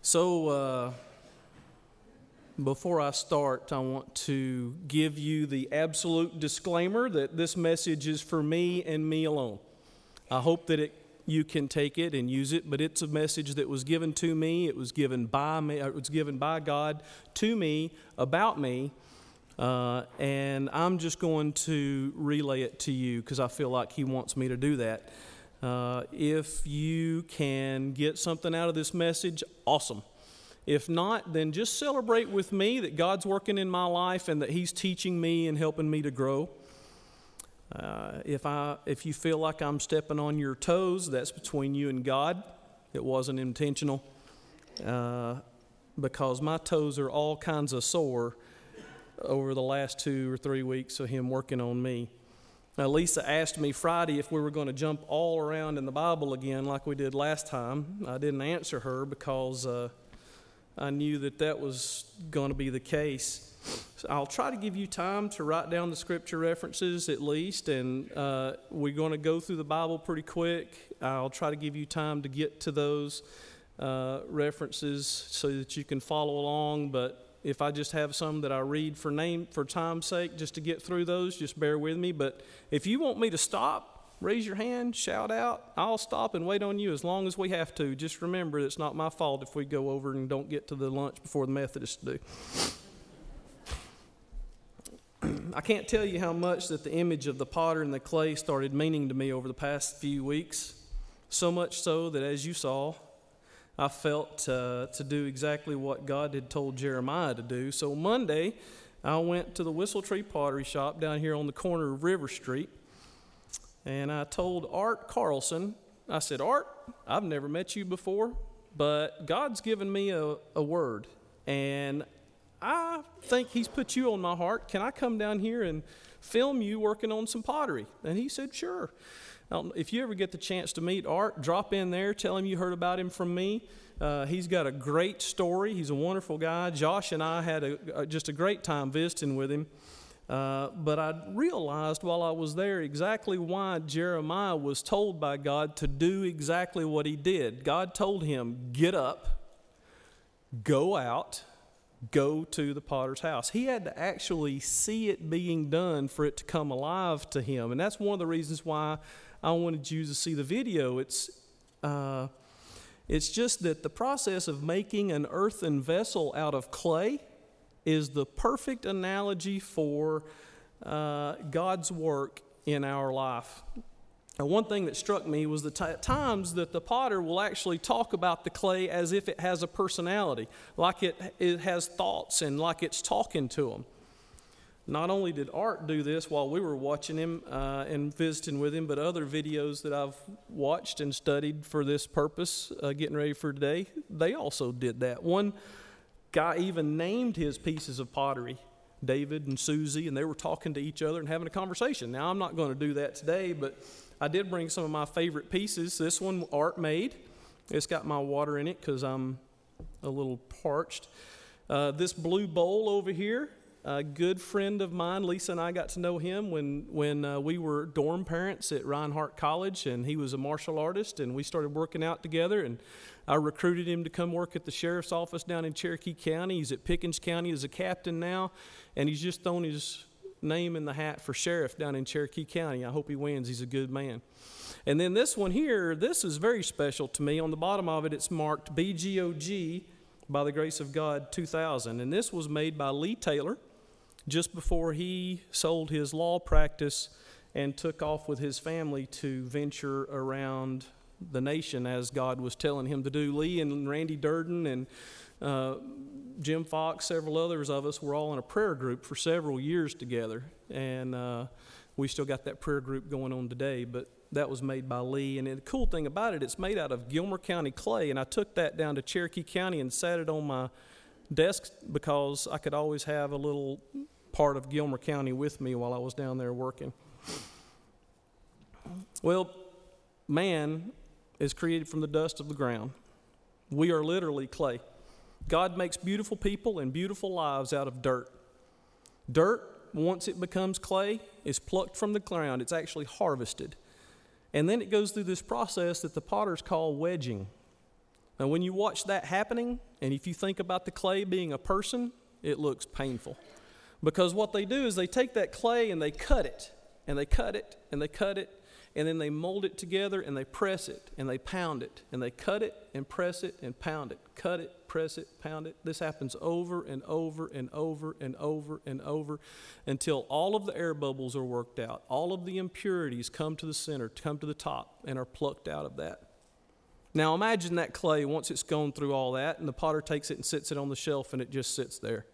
So, uh, before I start, I want to give you the absolute disclaimer that this message is for me and me alone. I hope that it, you can take it and use it, but it's a message that was given to me. It was given by me. It was given by God to me about me, uh, and I'm just going to relay it to you because I feel like He wants me to do that. Uh, if you can get something out of this message, awesome. If not, then just celebrate with me that God's working in my life and that He's teaching me and helping me to grow. Uh, if, I, if you feel like I'm stepping on your toes, that's between you and God. It wasn't intentional uh, because my toes are all kinds of sore over the last two or three weeks of Him working on me. Now, Lisa asked me Friday if we were going to jump all around in the Bible again like we did last time. I didn't answer her because uh, I knew that that was going to be the case. So I'll try to give you time to write down the scripture references at least, and uh, we're going to go through the Bible pretty quick. I'll try to give you time to get to those uh, references so that you can follow along, but if I just have some that I read for name for time's sake, just to get through those, just bear with me. But if you want me to stop, raise your hand, shout out. I'll stop and wait on you as long as we have to. Just remember, it's not my fault if we go over and don't get to the lunch before the Methodists do. I can't tell you how much that the image of the potter and the clay started meaning to me over the past few weeks. So much so that, as you saw, I felt uh, to do exactly what God had told Jeremiah to do. So Monday, I went to the Whistle Tree Pottery Shop down here on the corner of River Street, and I told Art Carlson, I said, Art, I've never met you before, but God's given me a, a word, and I think He's put you on my heart. Can I come down here and film you working on some pottery? And he said, Sure if you ever get the chance to meet Art, drop in there, tell him you heard about him from me. Uh, he's got a great story. He's a wonderful guy. Josh and I had a, a, just a great time visiting with him. Uh, but I realized while I was there exactly why Jeremiah was told by God to do exactly what he did. God told him, Get up, go out, go to the potter's house. He had to actually see it being done for it to come alive to him. And that's one of the reasons why I wanted you to see the video. It's, uh, it's just that the process of making an earthen vessel out of clay is the perfect analogy for uh, God's work in our life. And one thing that struck me was the t- times that the potter will actually talk about the clay as if it has a personality, like it, it has thoughts and like it's talking to them. Not only did Art do this while we were watching him uh, and visiting with him, but other videos that I've watched and studied for this purpose, uh, getting ready for today, they also did that. One guy even named his pieces of pottery David and Susie, and they were talking to each other and having a conversation. Now, I'm not going to do that today, but I did bring some of my favorite pieces. This one, Art made. It's got my water in it because I'm a little parched. Uh, this blue bowl over here, a good friend of mine, Lisa and I got to know him when, when uh, we were dorm parents at Reinhardt College, and he was a martial artist, and we started working out together. And I recruited him to come work at the sheriff's office down in Cherokee County. He's at Pickens County as a captain now, and he's just thrown his name in the hat for sheriff down in Cherokee County. I hope he wins. He's a good man. And then this one here, this is very special to me. On the bottom of it, it's marked BGOG by the grace of God 2000. And this was made by Lee Taylor just before he sold his law practice and took off with his family to venture around the nation as God was telling him to do. Lee and Randy Durden and uh, Jim Fox, several others of us were all in a prayer group for several years together. And uh, we still got that prayer group going on today, but that was made by Lee. And the cool thing about it, it's made out of Gilmer County clay. And I took that down to Cherokee County and sat it on my desk because I could always have a little part of Gilmer County with me while I was down there working. Well, man is created from the dust of the ground. We are literally clay. God makes beautiful people and beautiful lives out of dirt. Dirt, once it becomes clay, is plucked from the ground. It's actually harvested. And then it goes through this process that the potters call wedging. Now, when you watch that happening, and if you think about the clay being a person, it looks painful. Because what they do is they take that clay and they cut it, and they cut it, and they cut it, and then they mold it together and they press it and they pound it and they cut it and press it and pound it. Cut it, press it, pound it. This happens over and over and over and over and over until all of the air bubbles are worked out. All of the impurities come to the center, come to the top, and are plucked out of that. Now imagine that clay once it's gone through all that, and the potter takes it and sits it on the shelf, and it just sits there.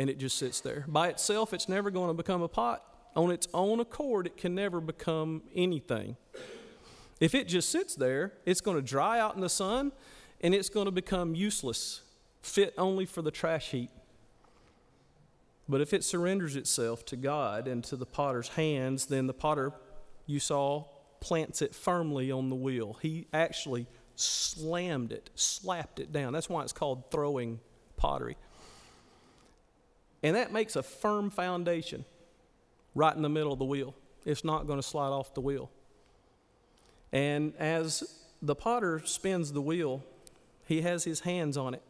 And it just sits there. By itself, it's never going to become a pot on its own accord, it can never become anything. If it just sits there, it's going to dry out in the sun and it's going to become useless, fit only for the trash heap. But if it surrenders itself to God and to the potter's hands, then the potter, you saw, plants it firmly on the wheel. He actually slammed it, slapped it down. That's why it's called throwing pottery. And that makes a firm foundation right in the middle of the wheel. It's not going to slide off the wheel. And as the potter spins the wheel, he has his hands on it,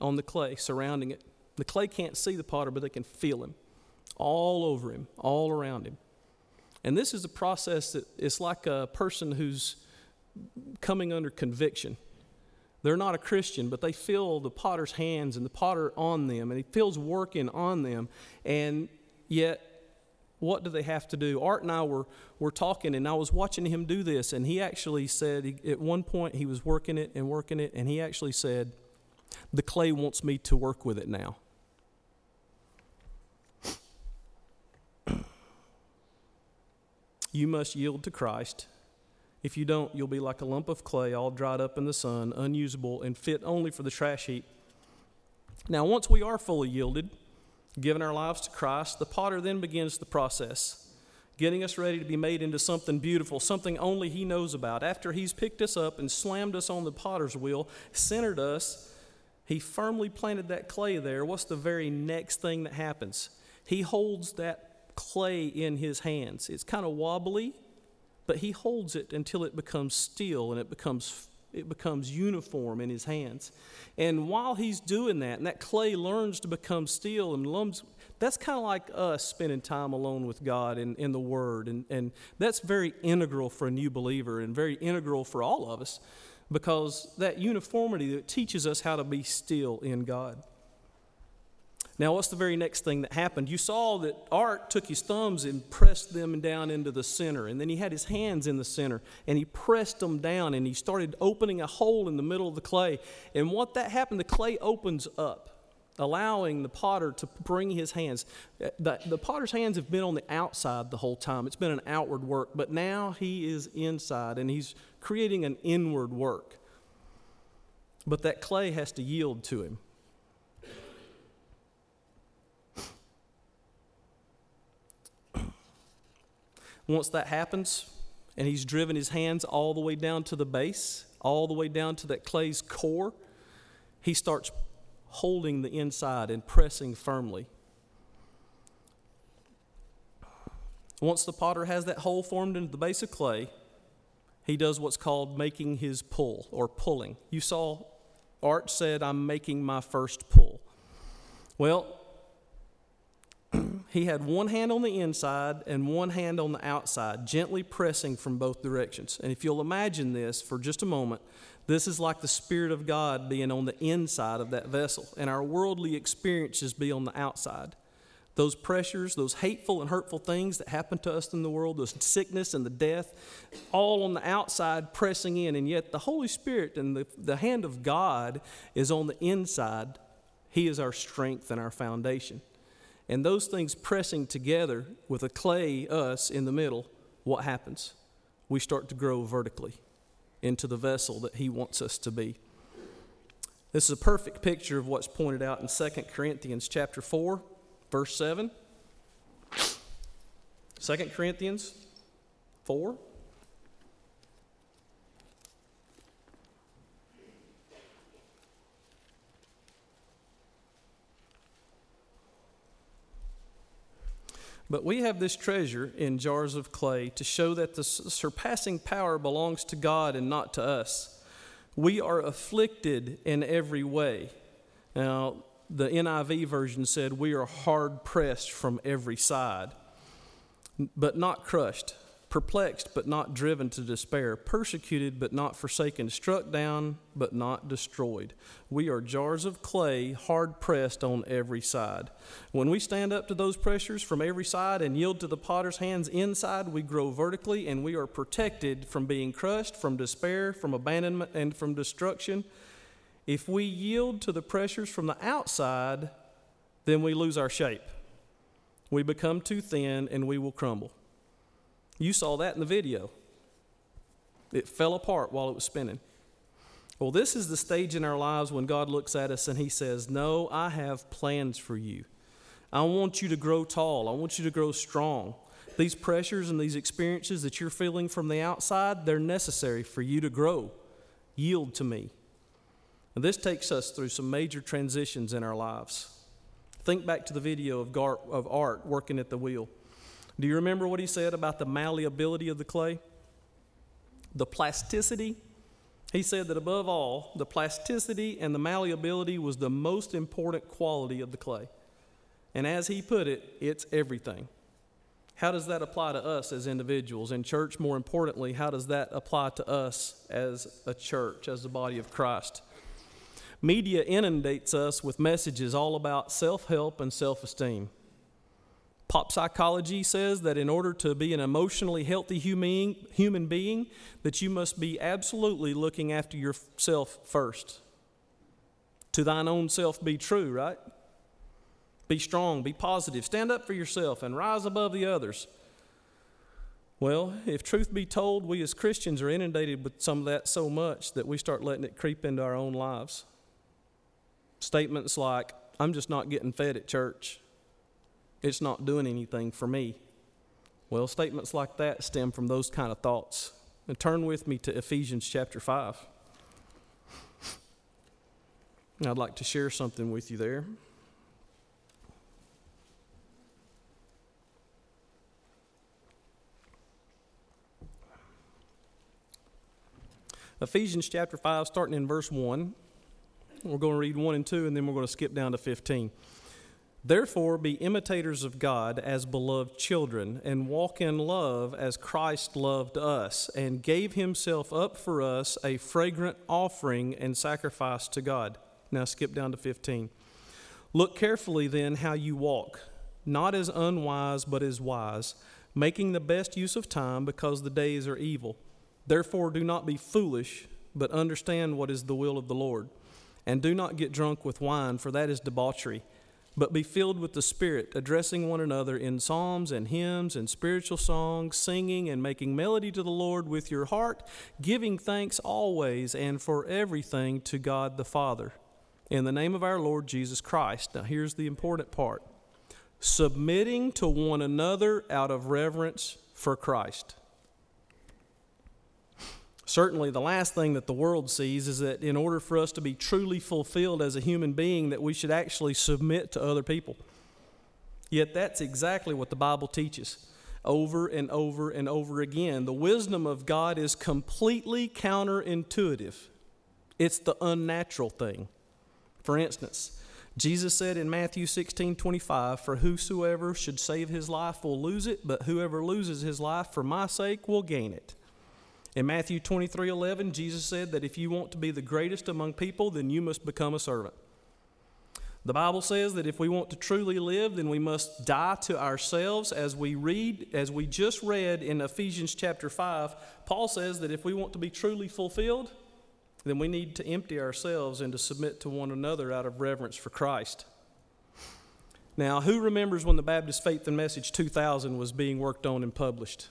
on the clay, surrounding it. The clay can't see the potter, but they can feel him all over him, all around him. And this is a process that it's like a person who's coming under conviction. They're not a Christian, but they feel the potter's hands and the potter on them, and he feels working on them. And yet, what do they have to do? Art and I were, were talking, and I was watching him do this, and he actually said, he, at one point, he was working it and working it, and he actually said, The clay wants me to work with it now. you must yield to Christ. If you don't, you'll be like a lump of clay, all dried up in the sun, unusable, and fit only for the trash heap. Now, once we are fully yielded, given our lives to Christ, the potter then begins the process, getting us ready to be made into something beautiful, something only He knows about. After He's picked us up and slammed us on the potter's wheel, centered us, He firmly planted that clay there. What's the very next thing that happens? He holds that clay in His hands. It's kind of wobbly, but He holds it until it becomes steel and it becomes it becomes uniform in his hands. And while he's doing that, and that clay learns to become steel and lumps, that's kind of like us spending time alone with God in, in the Word. And, and that's very integral for a new believer and very integral for all of us because that uniformity that teaches us how to be still in God. Now, what's the very next thing that happened? You saw that Art took his thumbs and pressed them down into the center, and then he had his hands in the center and he pressed them down and he started opening a hole in the middle of the clay. And what that happened, the clay opens up, allowing the potter to bring his hands. Uh, the, the potter's hands have been on the outside the whole time, it's been an outward work, but now he is inside and he's creating an inward work. But that clay has to yield to him. Once that happens, and he's driven his hands all the way down to the base, all the way down to that clay's core, he starts holding the inside and pressing firmly. Once the potter has that hole formed into the base of clay, he does what's called making his pull or pulling. You saw Art said, I'm making my first pull. Well, he had one hand on the inside and one hand on the outside, gently pressing from both directions. And if you'll imagine this for just a moment, this is like the Spirit of God being on the inside of that vessel, and our worldly experiences be on the outside. Those pressures, those hateful and hurtful things that happen to us in the world, the sickness and the death, all on the outside pressing in. And yet the Holy Spirit and the, the hand of God is on the inside. He is our strength and our foundation. And those things pressing together with a clay, us, in the middle, what happens? We start to grow vertically into the vessel that He wants us to be. This is a perfect picture of what's pointed out in 2 Corinthians chapter 4, verse 7. 2 Corinthians 4, But we have this treasure in jars of clay to show that the surpassing power belongs to God and not to us. We are afflicted in every way. Now, the NIV version said, We are hard pressed from every side, but not crushed, perplexed, but not driven to despair, persecuted, but not forsaken, struck down, but not destroyed. We are jars of clay, hard pressed on every side. When we stand up to those pressures from every side and yield to the potter's hands inside, we grow vertically and we are protected from being crushed, from despair, from abandonment, and from destruction. If we yield to the pressures from the outside, then we lose our shape. We become too thin and we will crumble. You saw that in the video. It fell apart while it was spinning. Well, this is the stage in our lives when God looks at us and He says, No, I have plans for you. I want you to grow tall. I want you to grow strong. These pressures and these experiences that you're feeling from the outside, they're necessary for you to grow. Yield to me. And this takes us through some major transitions in our lives. Think back to the video of, Gar- of Art working at the wheel. Do you remember what he said about the malleability of the clay? The plasticity? He said that above all, the plasticity and the malleability was the most important quality of the clay. And as he put it, it's everything. How does that apply to us as individuals? And, church, more importantly, how does that apply to us as a church, as the body of Christ? Media inundates us with messages all about self help and self esteem. Pop psychology says that in order to be an emotionally healthy human, human being, that you must be absolutely looking after yourself first. To thine own self be true, right? Be strong, be positive, stand up for yourself, and rise above the others. Well, if truth be told, we as Christians are inundated with some of that so much that we start letting it creep into our own lives. Statements like, I'm just not getting fed at church it's not doing anything for me. Well, statements like that stem from those kind of thoughts. And turn with me to Ephesians chapter 5. I'd like to share something with you there. Ephesians chapter 5, starting in verse 1. We're going to read 1 and 2, and then we're going to skip down to 15. Therefore, be imitators of God as beloved children, and walk in love as Christ loved us, and gave himself up for us a fragrant offering and sacrifice to God. Now, skip down to 15. Look carefully then how you walk, not as unwise, but as wise, making the best use of time, because the days are evil. Therefore, do not be foolish, but understand what is the will of the Lord. And do not get drunk with wine, for that is debauchery but be filled with the Spirit, addressing one another in psalms and hymns and spiritual songs, singing and making melody to the Lord with your heart, giving thanks always and for everything to God the Father. In the name of our Lord Jesus Christ. Now, here's the important part submitting to one another out of reverence for Christ. Certainly, the last thing that the world sees is that in order for us to be truly fulfilled as a human being, that we should actually submit to other people. Yet that's exactly what the Bible teaches over and over and over again. The wisdom of God is completely counterintuitive, it's the unnatural thing. For instance, Jesus said in Matthew 16 25, For whosoever should save his life will lose it, but whoever loses his life for my sake will gain it. In Matthew 23 11, Jesus said that if you want to be the greatest among people, then you must become a servant. The Bible says that if we want to truly live, then we must die to ourselves. As we read, as we just read in Ephesians chapter 5, Paul says that if we want to be truly fulfilled, then we need to empty ourselves and to submit to one another out of reverence for Christ. Now, who remembers when the Baptist Faith and Message 2000 was being worked on and published?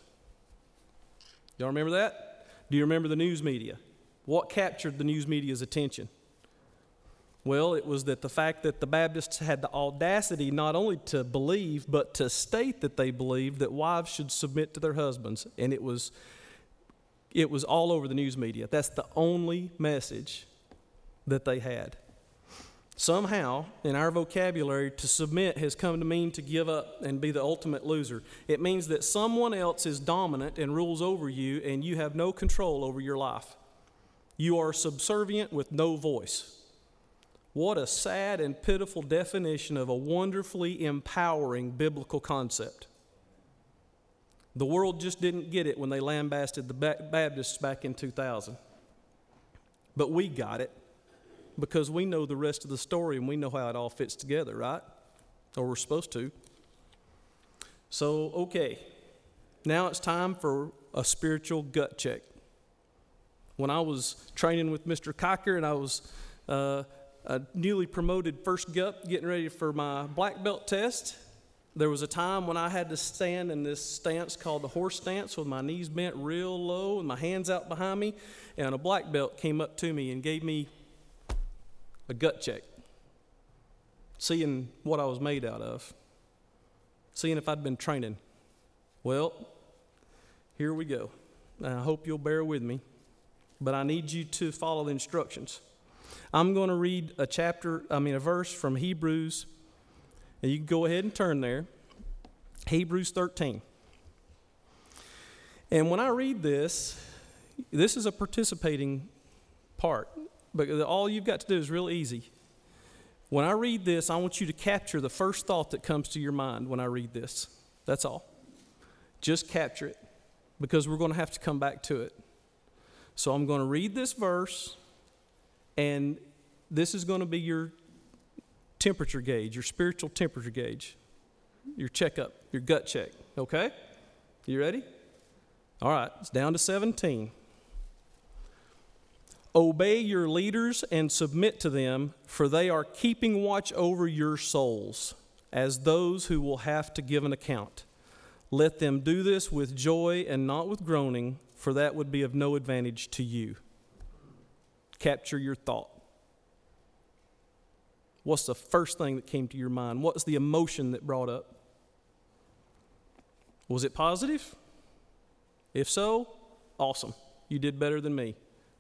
Y'all remember that? Do you remember the news media? What captured the news media's attention? Well, it was that the fact that the Baptists had the audacity not only to believe, but to state that they believed that wives should submit to their husbands. And it was, it was all over the news media. That's the only message that they had. Somehow, in our vocabulary, to submit has come to mean to give up and be the ultimate loser. It means that someone else is dominant and rules over you, and you have no control over your life. You are subservient with no voice. What a sad and pitiful definition of a wonderfully empowering biblical concept. The world just didn't get it when they lambasted the Baptists back in 2000. But we got it because we know the rest of the story and we know how it all fits together, right? Or we're supposed to. So, okay, now it's time for a spiritual gut check. When I was training with Mr. Cocker and I was uh, a newly promoted first gup getting ready for my black belt test, there was a time when I had to stand in this stance called the horse stance with my knees bent real low and my hands out behind me. And a black belt came up to me and gave me a gut check, seeing what I was made out of, seeing if I'd been training. Well, here we go. I hope you'll bear with me, but I need you to follow the instructions. I'm going to read a chapter, I mean, a verse from Hebrews and you can go ahead and turn there. Hebrews 13. And when I read this, this is a participating part, but all you've got to do is real easy. When I read this, I want you to capture the first thought that comes to your mind when I read this. That's all. Just capture it because we're going to have to come back to it. So I'm going to read this verse, and this is going to be your temperature gauge, your spiritual temperature gauge, your checkup, your gut check. Okay? You ready? All right, it's down to 17. Obey your leaders and submit to them, for they are keeping watch over your souls as those who will have to give an account. Let them do this with joy and not with groaning, for that would be of no advantage to you. Capture your thought. What's the first thing that came to your mind? What's the emotion that brought up? Was it positive? If so, awesome. You did better than me.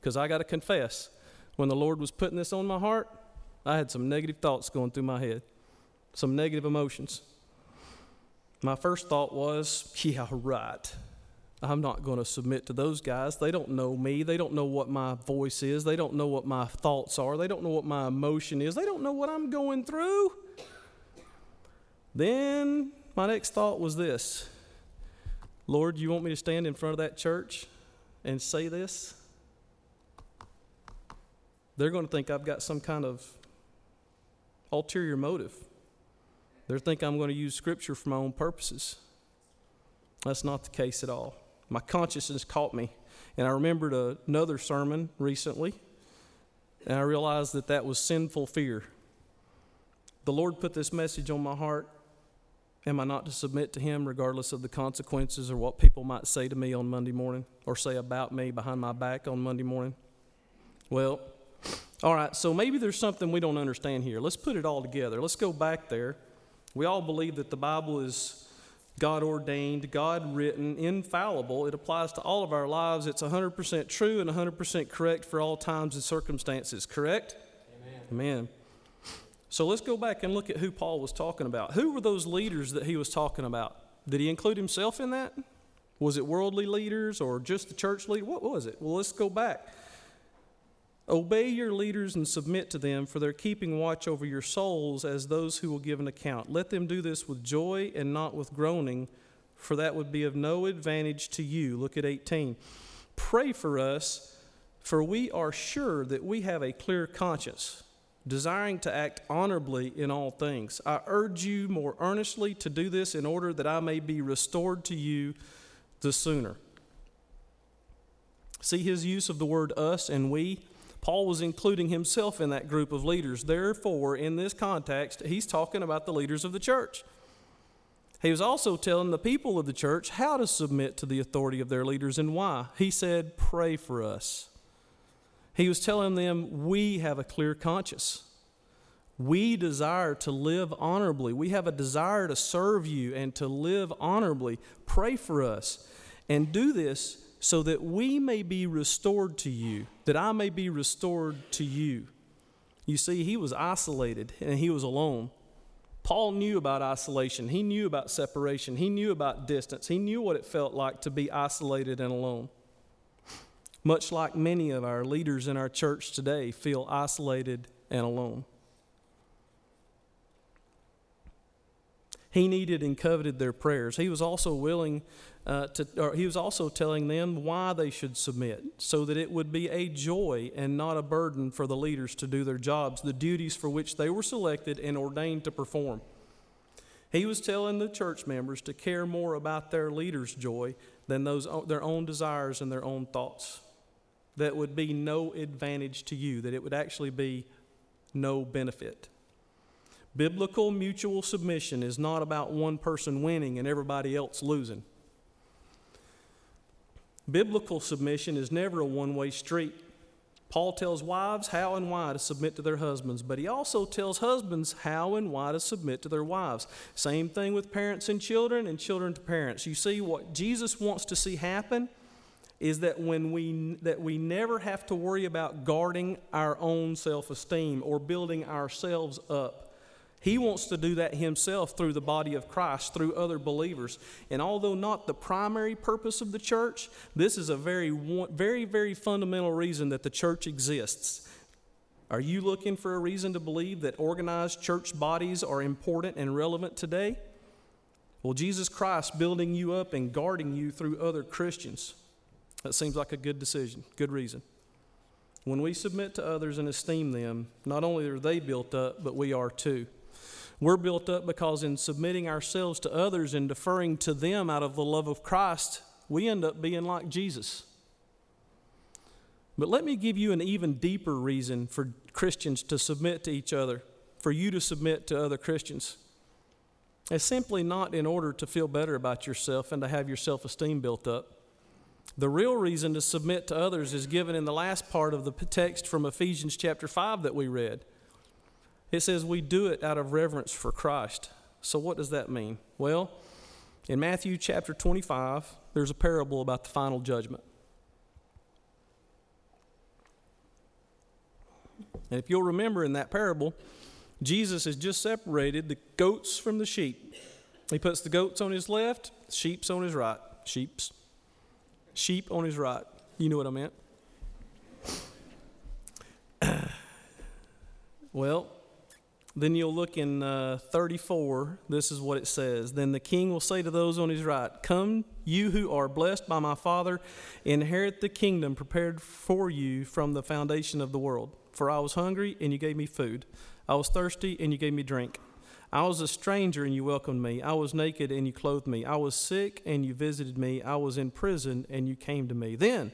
Because I got to confess, when the Lord was putting this on my heart, I had some negative thoughts going through my head, some negative emotions. My first thought was, yeah, right. I'm not going to submit to those guys. They don't know me. They don't know what my voice is. They don't know what my thoughts are. They don't know what my emotion is. They don't know what I'm going through. Then my next thought was this Lord, you want me to stand in front of that church and say this? They're going to think I've got some kind of ulterior motive. They're think I'm going to use scripture for my own purposes. That's not the case at all my consciousness caught me. And I remembered another sermon recently, and I realized that that was sinful fear. The Lord put this message on my heart. Am I not to submit to Him regardless of the consequences or what people might say to me on Monday morning or say about me behind my back on Monday morning? Well, all right, so maybe there's something we don't understand here. Let's put it all together. Let's go back there. We all believe that the Bible is God ordained, God written, infallible. It applies to all of our lives. It's 100% true and 100% correct for all times and circumstances, correct? Amen. Amen. So let's go back and look at who Paul was talking about. Who were those leaders that he was talking about? Did he include himself in that? Was it worldly leaders or just the church leader? What was it? Well, let's go back. Obey your leaders and submit to them, for they're keeping watch over your souls as those who will give an account. Let them do this with joy and not with groaning, for that would be of no advantage to you. Look at 18. Pray for us, for we are sure that we have a clear conscience, desiring to act honorably in all things. I urge you more earnestly to do this in order that I may be restored to you the sooner. See his use of the word us and we Paul was including himself in that group of leaders. Therefore, in this context, he's talking about the leaders of the church. He was also telling the people of the church how to submit to the authority of their leaders and why. He said, Pray for us. He was telling them, We have a clear conscience. We desire to live honorably. We have a desire to serve you and to live honorably. Pray for us. And do this so that we may be restored to you, that I may be restored to you. You see, he was isolated and he was alone. Paul knew about isolation. He knew about separation. He knew about distance. He knew what it felt like to be isolated and alone. much like many of our leaders in our church today feel isolated and alone. He needed and coveted their prayers. He was also willing uh, to, or he was also telling them why they should submit, so that it would be a joy and not a burden for the leaders to do their jobs, the duties for which they were selected and ordained to perform. He was telling the church members to care more about their leaders' joy than those, their own desires and their own thoughts. That would be no advantage to you, that it would actually be no benefit. Biblical mutual submission is not about one person winning and everybody else losing. Biblical submission is never a one way street. Paul tells wives how and why to submit to their husbands, but he also tells husbands how and why to submit to their wives. Same thing with parents and children and children to parents. You see, what Jesus wants to see happen is that when we that we never have to worry about guarding our own self-esteem or building ourselves up he wants to do that himself through the body of Christ, through other believers. And although not the primary purpose of the church, this is a very, very, very fundamental reason that the church exists. Are you looking for a reason to believe that organized church bodies are important and relevant today? Well, Jesus Christ building you up and guarding you through other Christians. That seems like a good decision, good reason. When we submit to others and esteem them, not only are they built up, but we are too. We're built up because in submitting ourselves to others and deferring to them out of the love of Christ, we end up being like Jesus. But let me give you an even deeper reason for Christians to submit to each other, for you to submit to other Christians. It's simply not in order to feel better about yourself and to have your self esteem built up. The real reason to submit to others is given in the last part of the text from Ephesians chapter 5 that we read. It says we do it out of reverence for Christ. So, what does that mean? Well, in Matthew chapter 25, there's a parable about the final judgment. And if you'll remember in that parable, Jesus has just separated the goats from the sheep. He puts the goats on his left, sheep's on his right. Sheep's. Sheep on his right. You know what I meant. well, then you'll look in uh, 34. This is what it says. Then the king will say to those on his right, Come, you who are blessed by my Father, inherit the kingdom prepared for you from the foundation of the world. For I was hungry, and you gave me food. I was thirsty, and you gave me drink. I was a stranger, and you welcomed me. I was naked, and you clothed me. I was sick, and you visited me. I was in prison, and you came to me. Then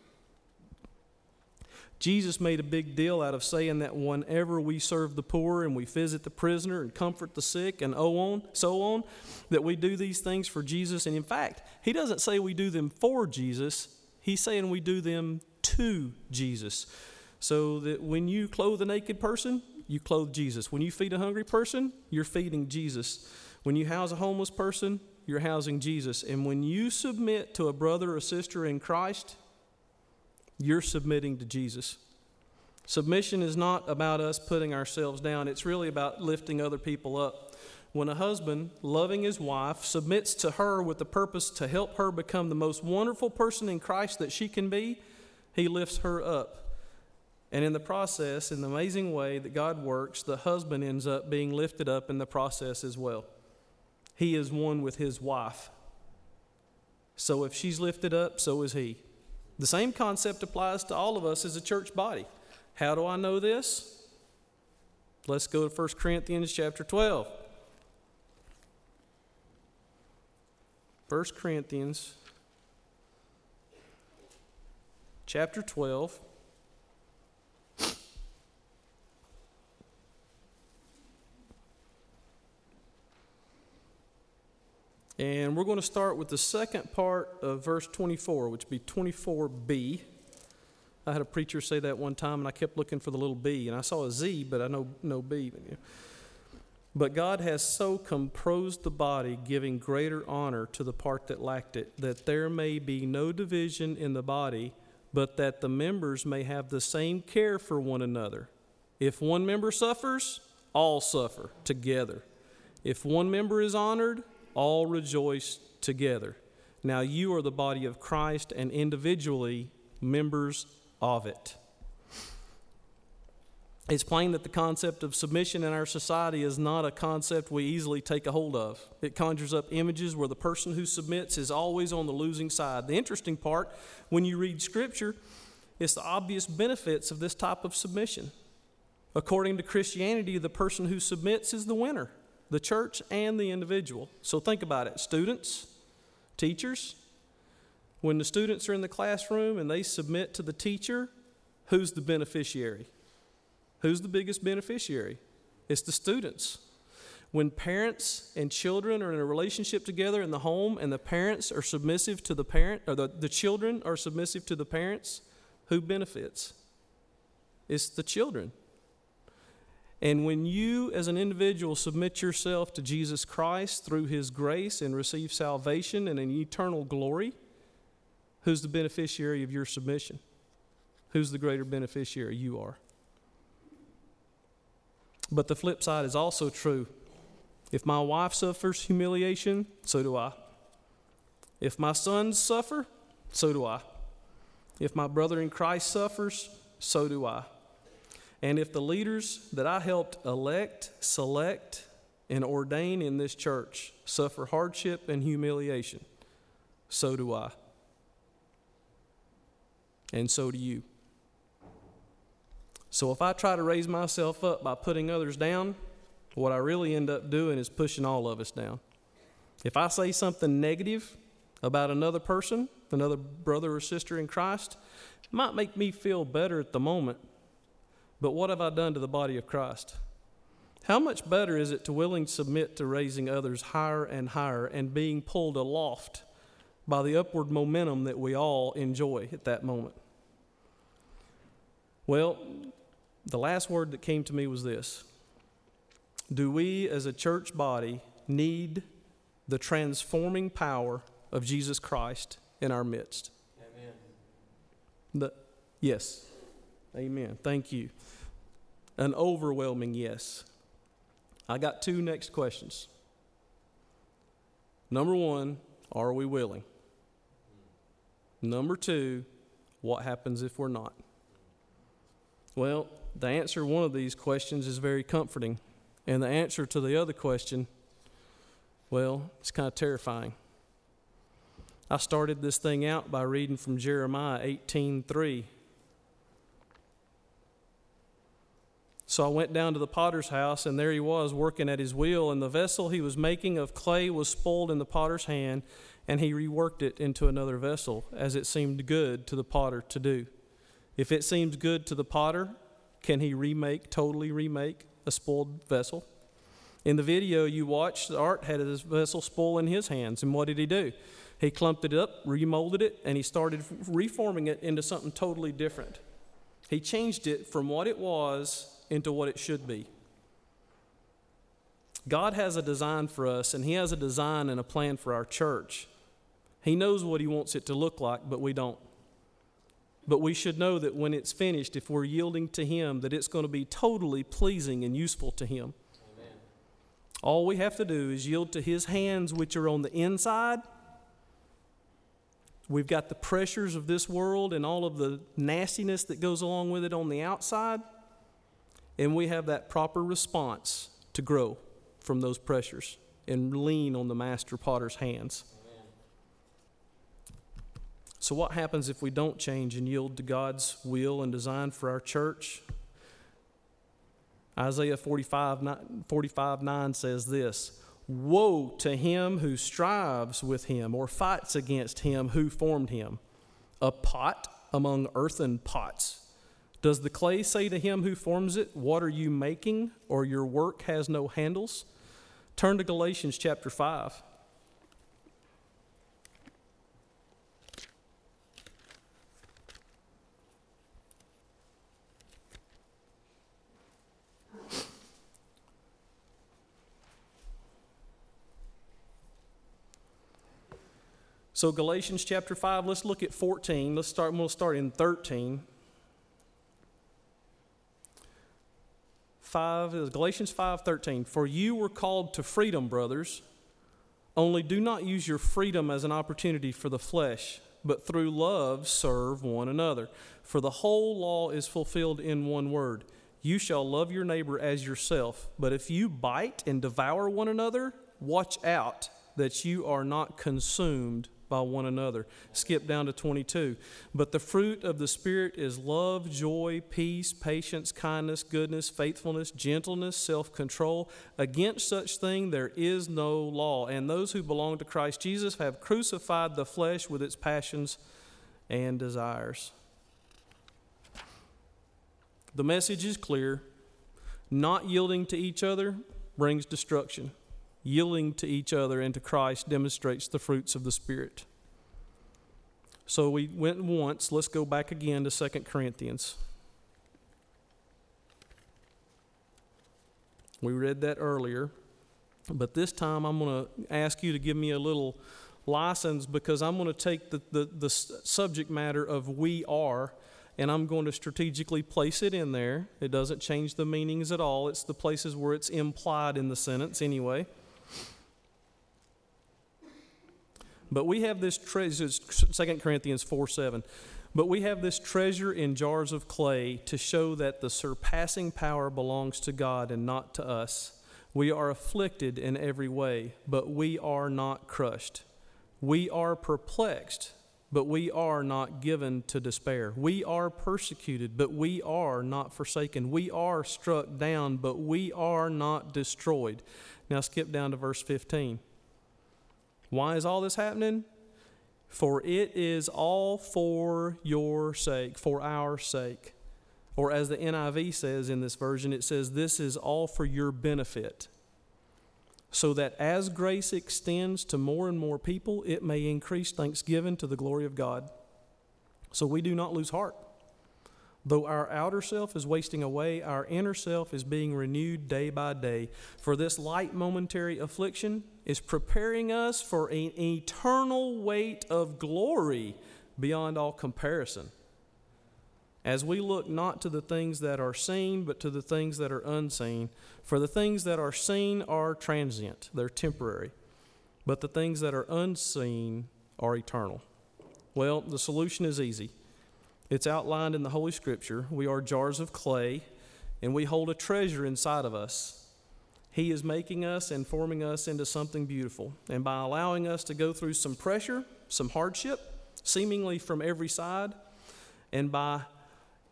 Jesus made a big deal out of saying that whenever we serve the poor and we visit the prisoner and comfort the sick and so on, so on, that we do these things for Jesus. And in fact, he doesn't say we do them for Jesus, he's saying we do them to Jesus. So that when you clothe a naked person, you clothe Jesus. When you feed a hungry person, you're feeding Jesus. When you house a homeless person, you're housing Jesus. And when you submit to a brother or sister in Christ, you're submitting to Jesus. Submission is not about us putting ourselves down, it's really about lifting other people up. When a husband, loving his wife, submits to her with the purpose to help her become the most wonderful person in Christ that she can be, he lifts her up. And in the process, in the amazing way that God works, the husband ends up being lifted up in the process as well. He is one with his wife. So if she's lifted up, so is he. The same concept applies to all of us as a church body. How do I know this? Let's go to 1 Corinthians chapter 12. 1 Corinthians chapter 12. And we're going to start with the second part of verse 24, which would be 24b. I had a preacher say that one time, and I kept looking for the little b, and I saw a z, but I know no b. But God has so composed the body, giving greater honor to the part that lacked it, that there may be no division in the body, but that the members may have the same care for one another. If one member suffers, all suffer together. If one member is honored, all rejoice together. Now you are the body of Christ and individually members of it. It's plain that the concept of submission in our society is not a concept we easily take a hold of. It conjures up images where the person who submits is always on the losing side. The interesting part, when you read Scripture, is the obvious benefits of this type of submission. According to Christianity, the person who submits is the winner, the church and the individual. So think about it students, teachers. When the students are in the classroom and they submit to the teacher, who's the beneficiary? Who's the biggest beneficiary? It's the students. When parents and children are in a relationship together in the home and the parents are submissive to the parent, or the, the children are submissive to the parents, who benefits? It's the children. And when you, as an individual, submit yourself to Jesus Christ through His grace and receive salvation and an eternal glory, who's the beneficiary of your submission? Who's the greater beneficiary? You are. But the flip side is also true. If my wife suffers humiliation, so do I. If my sons suffer, so do I. If my brother in Christ suffers, so do I. And if the leaders that I helped elect, select, and ordain in this church suffer hardship and humiliation, so do I. And so do you. So if I try to raise myself up by putting others down, what I really end up doing is pushing all of us down. If I say something negative about another person, another brother or sister in Christ, it might make me feel better at the moment. But what have I done to the body of Christ? How much better is it to willingly submit to raising others higher and higher and being pulled aloft by the upward momentum that we all enjoy at that moment? Well, the last word that came to me was this Do we as a church body need the transforming power of Jesus Christ in our midst? Amen. The, yes. Amen. Thank you. An overwhelming yes. I got two next questions. Number one, are we willing? Number two, what happens if we're not? Well, the answer to one of these questions is very comforting. And the answer to the other question, well, it's kind of terrifying. I started this thing out by reading from Jeremiah 18:3. So I went down to the potter's house, and there he was working at his wheel, and the vessel he was making of clay was spoiled in the potter's hand, and he reworked it into another vessel, as it seemed good to the potter to do. If it seems good to the potter, can he remake, totally remake a spoiled vessel? In the video you watched, the Art had his vessel spoil in his hands, and what did he do? He clumped it up, remolded it, and he started reforming it into something totally different. He changed it from what it was into what it should be. God has a design for us, and He has a design and a plan for our church. He knows what He wants it to look like, but we don't. But we should know that when it's finished, if we're yielding to Him, that it's going to be totally pleasing and useful to Him. Amen. All we have to do is yield to His hands, which are on the inside. We've got the pressures of this world and all of the nastiness that goes along with it on the outside. And we have that proper response to grow from those pressures and lean on the master potter's hands. So, what happens if we don't change and yield to God's will and design for our church? Isaiah 45 9, 45, 9 says this Woe to him who strives with him or fights against him who formed him. A pot among earthen pots. Does the clay say to him who forms it, What are you making? or your work has no handles? Turn to Galatians chapter 5. So, Galatians chapter 5, let's look at 14. Let's start, we'll start in 13. 5 Galatians 5:13 For you were called to freedom brothers. Only do not use your freedom as an opportunity for the flesh but through love serve one another. For the whole law is fulfilled in one word. You shall love your neighbor as yourself. But if you bite and devour one another watch out that you are not consumed by one another. Skip down to 22. But the fruit of the Spirit is love, joy, peace, patience, kindness, goodness, faithfulness, gentleness, self control. Against such thing there is no law. And those who belong to Christ Jesus have crucified the flesh with its passions and desires. The message is clear. Not yielding to each other brings destruction yielding to each other and to Christ demonstrates the fruits of the Spirit. So we went once. Let's go back again to 2 Corinthians. We read that earlier. But this time I'm going to ask you to give me a little license because I'm going to take the, the, the subject matter of we are and I'm going to strategically place it in there. It doesn't change the meanings at all, it's the places where it's implied in the sentence anyway. But we have this treasure, 2 Corinthians 4 7. But we have this treasure in jars of clay to show that the surpassing power belongs to God and not to us. We are afflicted in every way, but we are not crushed. We are perplexed, but we are not given to despair. We are persecuted, but we are not forsaken. We are struck down, but we are not destroyed. Now skip down to verse 15. Why is all this happening? For it is all for your sake, for our sake. Or as the NIV says in this version, it says, This is all for your benefit. So that as grace extends to more and more people, it may increase thanksgiving to the glory of God. So we do not lose heart. Though our outer self is wasting away, our inner self is being renewed day by day. For this light momentary affliction is preparing us for an eternal weight of glory beyond all comparison. As we look not to the things that are seen, but to the things that are unseen. For the things that are seen are transient, they're temporary. But the things that are unseen are eternal. Well, the solution is easy. It's outlined in the Holy Scripture. We are jars of clay, and we hold a treasure inside of us. He is making us and forming us into something beautiful. And by allowing us to go through some pressure, some hardship, seemingly from every side, and by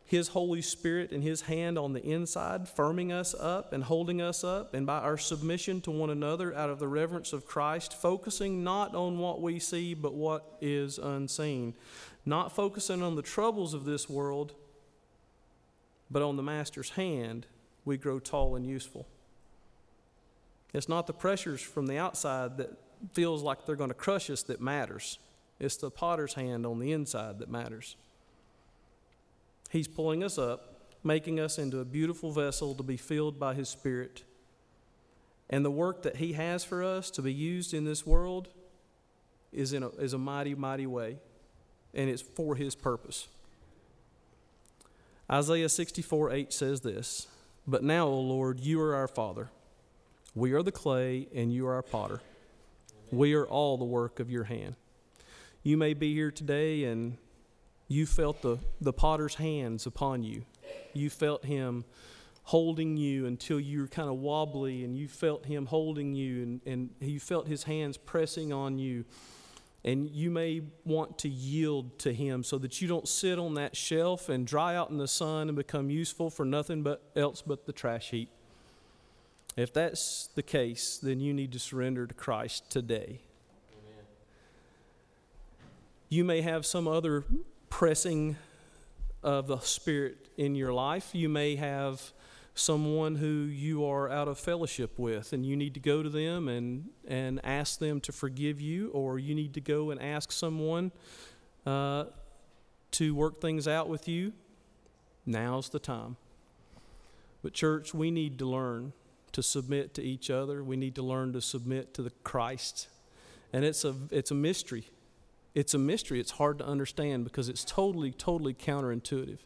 his Holy Spirit and His hand on the inside, firming us up and holding us up, and by our submission to one another out of the reverence of Christ, focusing not on what we see, but what is unseen not focusing on the troubles of this world, but on the Master's hand, we grow tall and useful. It's not the pressures from the outside that feels like they're going to crush us that matters. It's the potter's hand on the inside that matters. He's pulling us up, making us into a beautiful vessel to be filled by His Spirit. And the work that He has for us to be used in this world is, in a, is a mighty, mighty way and it's for his purpose. Isaiah 64 8 says this But now, O Lord, you are our Father. We are the clay, and you are our potter. We are all the work of your hand. You may be here today and you felt the, the potter's hands upon you. You felt him holding you until you were kind of wobbly, and you felt him holding you, and, and you felt his hands pressing on you. And you may want to yield to Him so that you don't sit on that shelf and dry out in the sun and become useful for nothing but else but the trash heap. If that's the case, then you need to surrender to Christ today. Amen. You may have some other pressing of the Spirit in your life. You may have someone who you are out of fellowship with and you need to go to them and, and ask them to forgive you, or you need to go and ask someone uh, to work things out with you, now's the time. But, church, we need to learn to submit to each other. We need to learn to submit to the Christ. And it's a, it's a mystery. it's a mystery. It's hard to understand because it's totally, totally counterintuitive.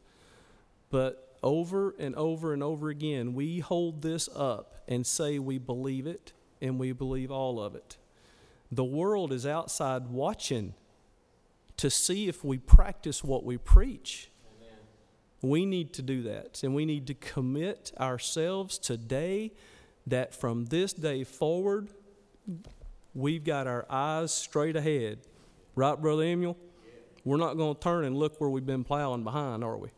But over and over and over again, we hold this up and say we believe it and we believe all of it. The world is outside watching to see if we practice what we preach. Amen. We need to do that. And we need to commit ourselves today that from this day forward, we've got our eyes straight ahead. Right, Brother Emil? We're not going to turn and look where we've been plowing behind, are we?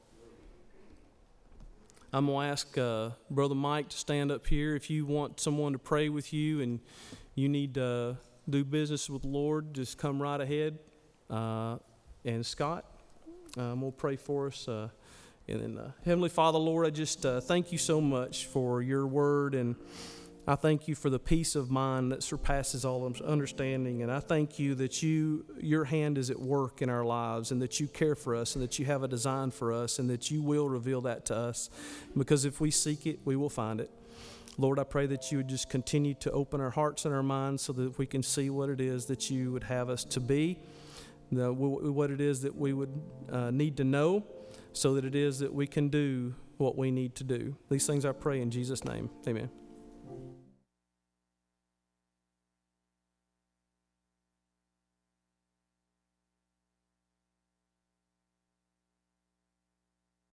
I'm going to ask uh, Brother Mike to stand up here. If you want someone to pray with you and you need to do business with the Lord, just come right ahead. Uh, and Scott, um, will pray for us. Uh, and then, uh, Heavenly Father, Lord, I just uh, thank you so much for your word. And I thank you for the peace of mind that surpasses all understanding. And I thank you that you, your hand is at work in our lives and that you care for us and that you have a design for us and that you will reveal that to us. Because if we seek it, we will find it. Lord, I pray that you would just continue to open our hearts and our minds so that we can see what it is that you would have us to be, what it is that we would uh, need to know, so that it is that we can do what we need to do. These things I pray in Jesus' name. Amen.